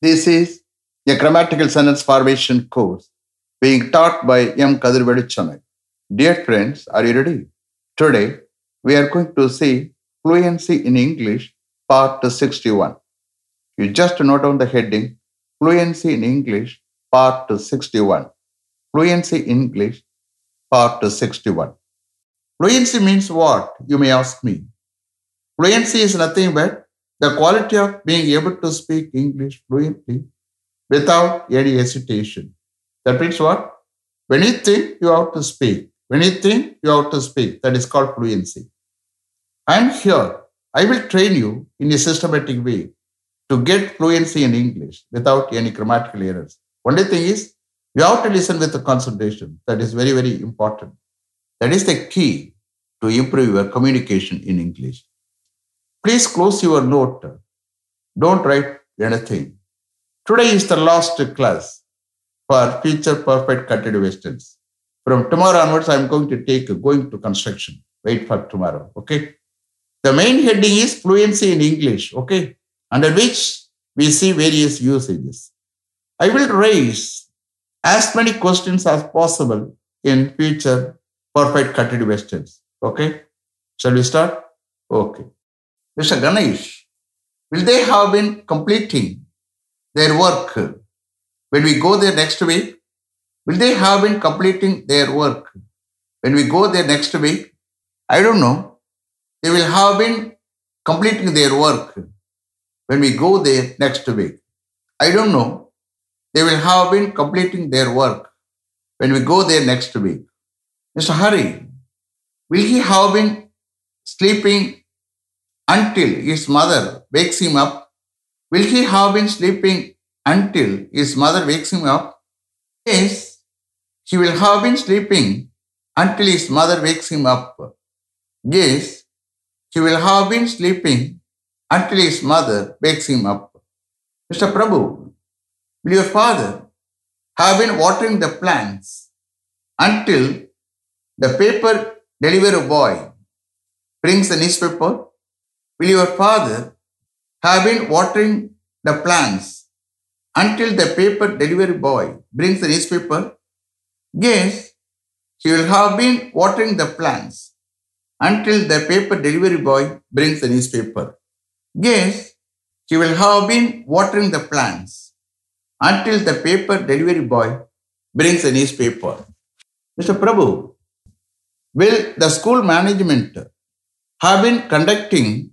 This is a grammatical sentence formation course being taught by M. Kadir Veduchanai. Dear friends, are you ready? Today, we are going to see fluency in English, part 61. You just note down the heading Fluency in English, part 61. Fluency in English, part 61. Fluency means what? You may ask me. Fluency is nothing but the quality of being able to speak English fluently without any hesitation. That means what? When you think, you have to speak. When you think, you have to speak. That is called fluency. I am here. I will train you in a systematic way to get fluency in English without any grammatical errors. Only thing is, you have to listen with concentration. That is very, very important. That is the key to improve your communication in English. Please close your note. Don't write anything. Today is the last class for future perfect continuous tense. From tomorrow onwards, I'm going to take going to construction. Wait for tomorrow. Okay. The main heading is fluency in English. Okay. Under which we see various usages. I will raise as many questions as possible in future perfect continuous tense. Okay. Shall we start? Okay. Mr. Ganesh, will they have been completing their work when we go there next week? Will they have been completing their work when we go there next week? I don't know. They will have been completing their work when we go there next week. I don't know. They will have been completing their work when we go there next week. Mr. Hari, will he have been sleeping until his mother wakes him up? Will he have been sleeping until his mother wakes him up? Yes, he will have been sleeping until his mother wakes him up. Yes, he will have been sleeping until his mother wakes him up. Mr. Prabhu, will your father have been watering the plants until the paper delivery boy brings the newspaper? Will your father have been watering the plants until the paper delivery boy brings the newspaper? Yes, he will have been watering the plants until the paper delivery boy brings the newspaper. Yes, he will have been watering the plants until the paper delivery boy brings the newspaper. Mr. Prabhu, will the school management have been conducting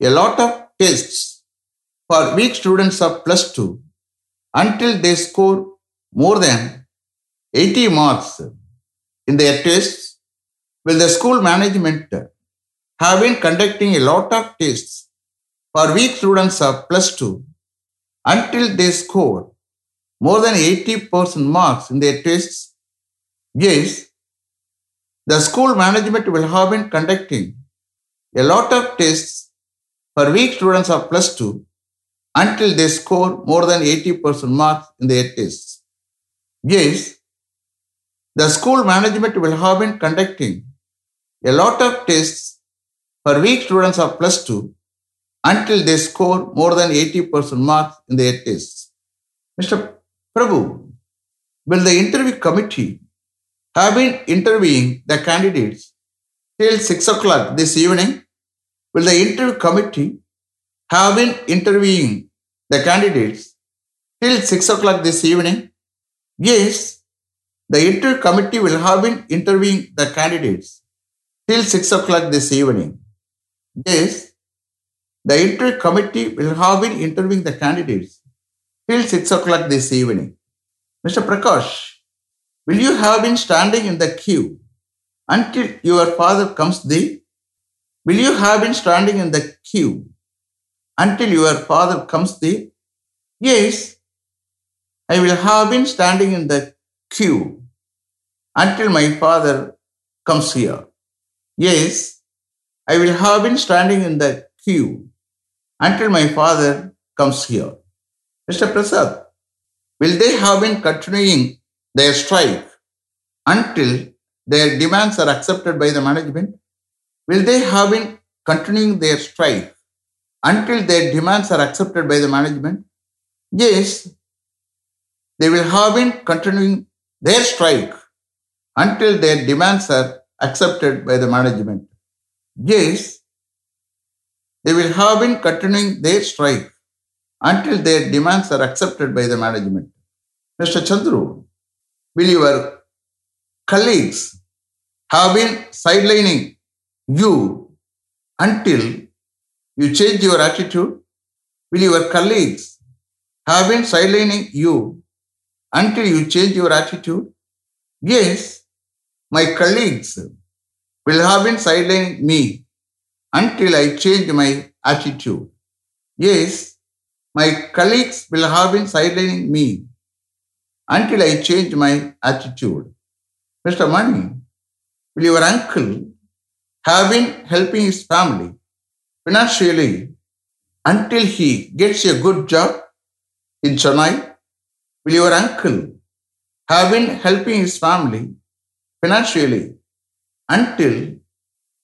a lot of tests for weak students of plus 2 until they score more than 80 marks in their tests? Will the school management have been conducting a lot of tests for weak students of plus 2 until they score more than 80% marks in their tests? Yes, the school management will have been conducting a lot of tests for weak students of plus 2 until they score more than 80% marks in their tests. Yes, the school management will have been conducting a lot of tests for weak students of plus 2 until they score more than 80% marks in their tests. Mr. Prabhu, will the interview committee have been interviewing the candidates till 6 o'clock this evening? Will the interview committee have been interviewing the candidates till 6 o'clock this evening? Yes, the interview committee will have been interviewing the candidates till 6 o'clock this evening. Yes, the interview committee will have been interviewing the candidates till 6 o'clock this evening. Mr. Prakash, will you have been standing in the queue until your father comes there? Will you have been standing in the queue until your father comes there? Yes, I will have been standing in the queue until my father comes here. Yes, I will have been standing in the queue until my father comes here. Mr. Prasad, will they have been continuing their strike until their demands are accepted by the management? Will they have been continuing their strike until their demands are accepted by the management? Yes, they will have been continuing their strike until their demands are accepted by the management. Yes, they will have been continuing their strike until their demands are accepted by the management. Mr. Chandru, will your colleagues have been sidelining you until you change your attitude? Will your colleagues have been sidelining you until you change your attitude? Yes, my colleagues will have been sidelining me until I change my attitude. Yes, my colleagues will have been sidelining me until I change my attitude. Mr. Mani, will your uncle have been helping his family financially until he gets a good job in Chennai? Will your uncle have been helping his family financially until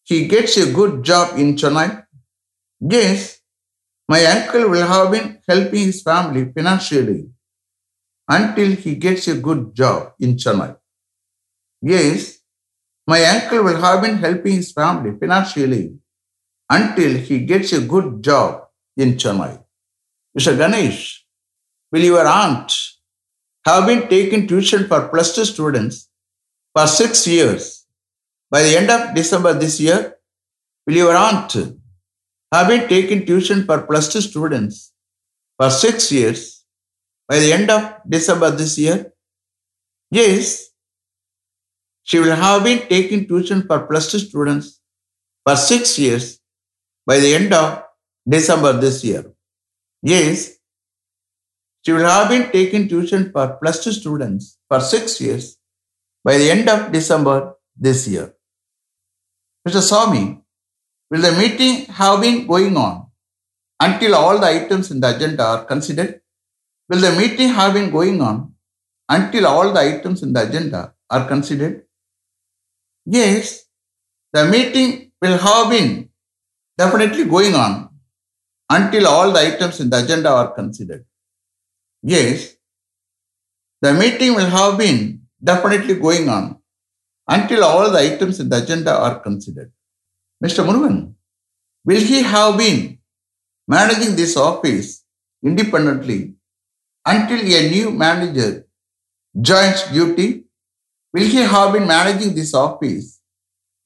he gets a good job in Chennai? Yes, my uncle will have been helping his family financially until he gets a good job in Chennai. Yes, my uncle will have been helping his family financially until he gets a good job in Chennai. Mr. Ganesh, will your aunt have been taking tuition for plus two students for six years? By the end of December this year, will your aunt have been taking tuition for plus two students for six years? By the end of December this year, yes, she will have been taking tuition for plus two students for six years by the end of December this year. Yes, she will have been taking tuition for plus two students for six years by the end of December this year. Mr. Swami, will the meeting have been going on until all the items in the agenda are considered? Will the meeting have been going on until all the items in the agenda are considered? Yes, the meeting will have been definitely going on until all the items in the agenda are considered. Yes, the meeting will have been definitely going on until all the items in the agenda are considered. Mr. Murugan, will he have been managing this office independently until a new manager joins duty Will he have been managing this office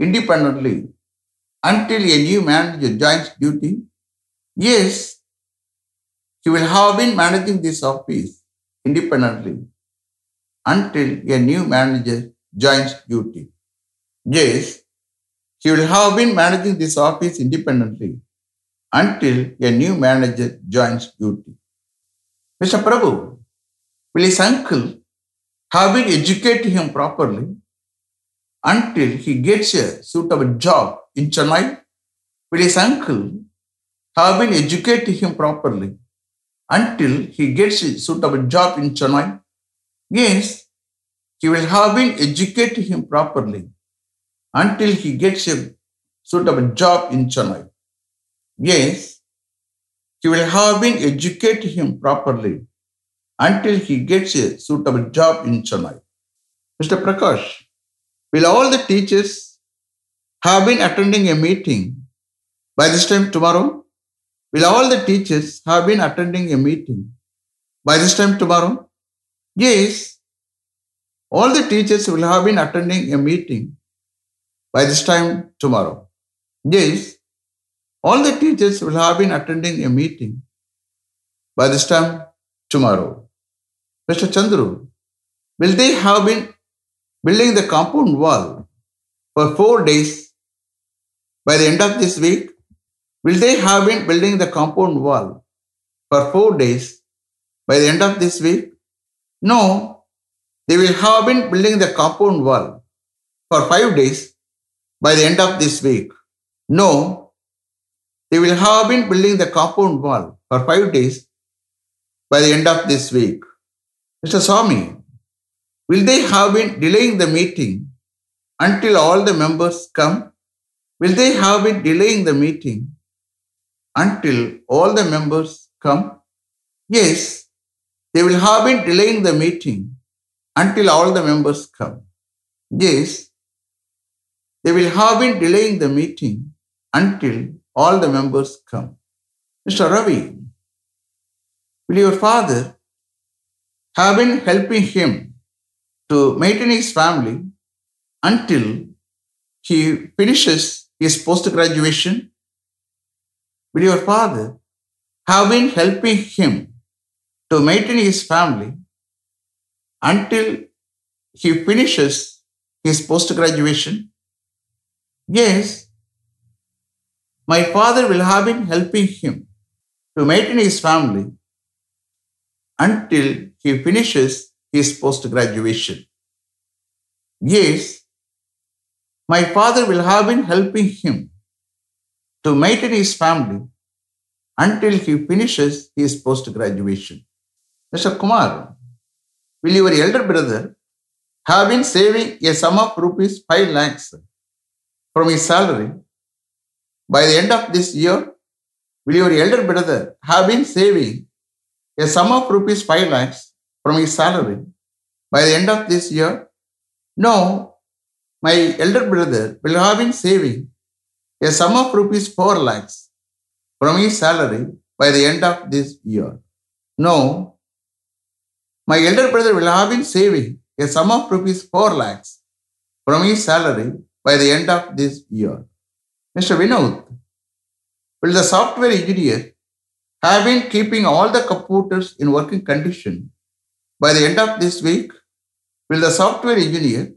independently until a new manager joins duty? Yes, he will have been managing this office independently until a new manager joins duty. Yes, he will have been managing this office independently until a new manager joins duty. Mr. Prabhu, will his uncle have been educating him properly until he gets a suitable job in Chennai. Will his uncle have been educating him properly until he gets a suitable job in Chennai? Yes, he will have been educating him properly until he gets a suitable job in Chennai. Yes, he will have been educating him properly until he gets a suitable job in Chennai. Mr. Prakash, will all the teachers have been attending a meeting by this time tomorrow? Will all the teachers have been attending a meeting by this time tomorrow? Yes, all the teachers will have been attending a meeting by this time tomorrow. Yes, all the teachers will have been attending a meeting by this time tomorrow. Mr. Chandru, will they have been building the compound wall for four days by the end of this week? Will they have been building the compound wall for four days by the end of this week? No, they will have been building the compound wall for five days by the end of this week. No, they will have been building the compound wall for five days by the end of this week. Mr. Swami, will they have been delaying the meeting until all the members come? Will they have been delaying the meeting until all the members come? Yes, They will have been delaying the meeting until all the members come. Yes, they will have been delaying the meeting until all the members come. Mr. Ravi, will your father have been helping him to maintain his family until he finishes his post graduation? Will your father have been helping him to maintain his family until he finishes his post graduation? Yes, my father will have been helping him to maintain his family until he finishes his post graduation. Yes, my father will have been helping him to maintain his family until he finishes his post graduation. Mr. Kumar, will your elder brother have been saving a sum of rupees 5 lakhs from his salary by the end of this year? Will your elder brother have been saving a sum of rupees 5 lakhs from his salary by the end of this year? No, my elder brother will have been saving a sum of rupees 4 lakhs from his salary by the end of this year. No, my elder brother will have been saving a sum of rupees 4 lakhs from his salary by the end of this year. Mr. Vinod, will the software engineer have been keeping all the computers in working condition by the end of this week? Will the software engineer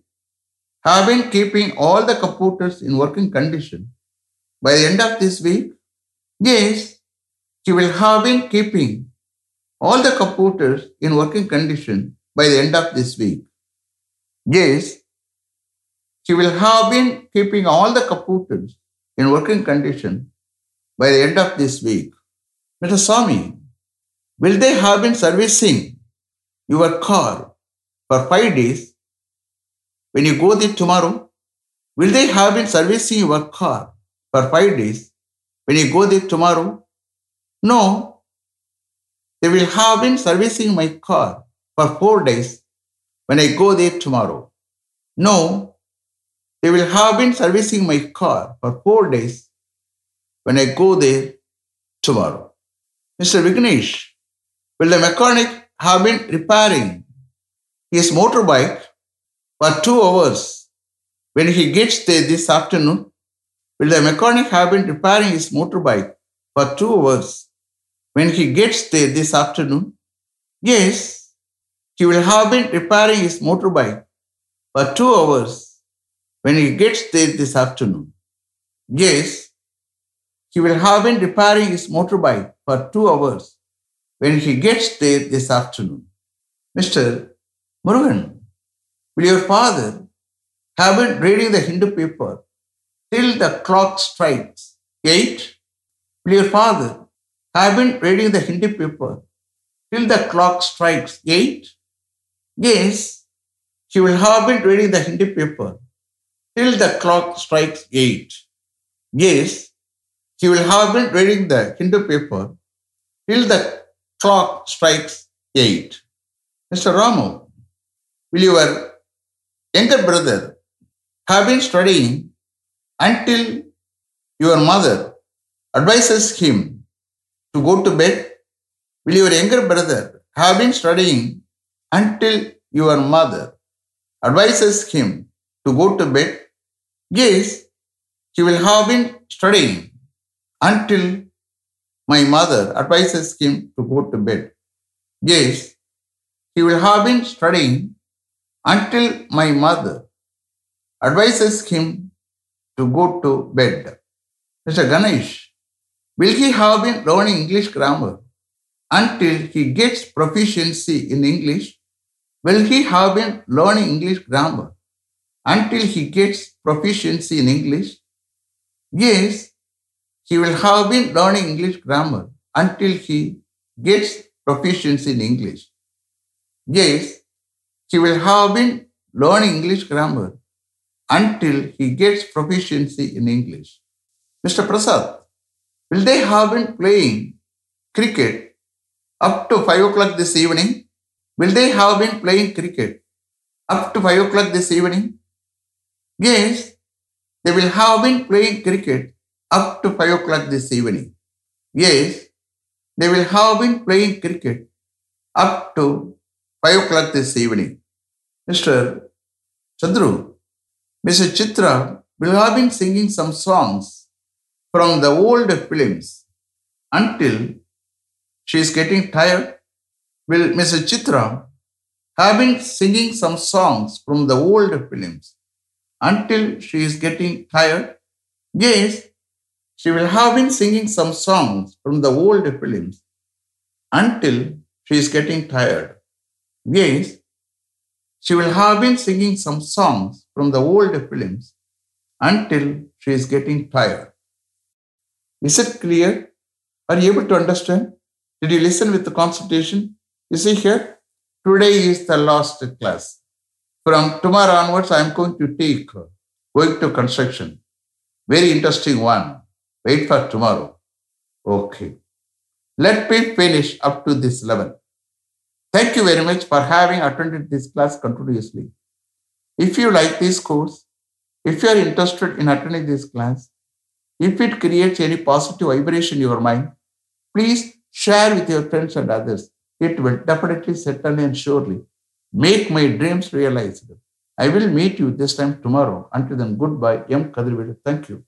have been keeping all the computers in working condition by the end of this week? Yes, he will have been keeping all the computers in working condition by the end of this week. Yes, he will have been keeping all the computers in working condition by the end of this week. Mr. Swami, will they have been servicing your car for five days when you go there tomorrow? Will they have been servicing your car for five days when you go there tomorrow? No, they will have been servicing my car for four days when I go there tomorrow. No, they will have been servicing my car for four days when I go there tomorrow. Mr. Vignesh, will the mechanic have been repairing his motorbike for two hours when he gets there this afternoon? Will the mechanic have been repairing his motorbike for two hours when he gets there this afternoon? Yes, he will have been repairing his motorbike for two hours when he gets there this afternoon. Yes, he will have been repairing his motorbike for two hours when he gets there this afternoon. Mr. Murugan, will your father have been reading the Hindu paper till the clock strikes eight? Will your father have been reading the Hindu paper till the clock strikes eight? Yes, he will have been reading the Hindu paper till the clock strikes eight. Yes, he will have been reading the Hindu paper till the clock strikes eight. Mr. Ramu, will your younger brother have been studying until your mother advises him to go to bed? Will your younger brother have been studying until your mother advises him to go to bed? Yes, he will have been studying until my mother advises him to go to bed. Yes, he will have been studying until my mother advises him to go to bed. Mr. Ganesh, will he have been learning English grammar until he gets proficiency in English? Will he have been learning English grammar until he gets proficiency in English? Yes, he will have been learning English grammar until he gets proficiency in English. Yes, he will have been learning English grammar until he gets proficiency in English. Mr. Prasad, will they have been playing cricket up to 5 o'clock this evening? Will they have been playing cricket up to 5 o'clock this evening? Yes, they will have been playing cricket up to 5 o'clock this evening. Yes, they will have been playing cricket up to 5 o'clock this evening. Mr. Chandru, Mrs. Chitra will have been singing some songs from the old films until she is getting tired. Will Mrs. Chitra have been singing some songs from the old films until she is getting tired? Yes, she will have been singing some songs from the old films until she is getting tired. Yes, she will have been singing some songs from the old films until she is getting tired. Is it clear? Are you able to understand? Did you listen with the concentration? You see here, today is the last class. From tomorrow onwards, I am going to take going to construction. Very interesting one. Wait for tomorrow. Okay. Let me finish up to this level. Thank you very much for having attended this class continuously. If you like this course, if you are interested in attending this class, if it creates any positive vibration in your mind, please share with your friends and others. It will definitely, certainly, and surely make my dreams realized. I will meet you this time tomorrow. Until then, goodbye. M. Kadirvedu. Thank you.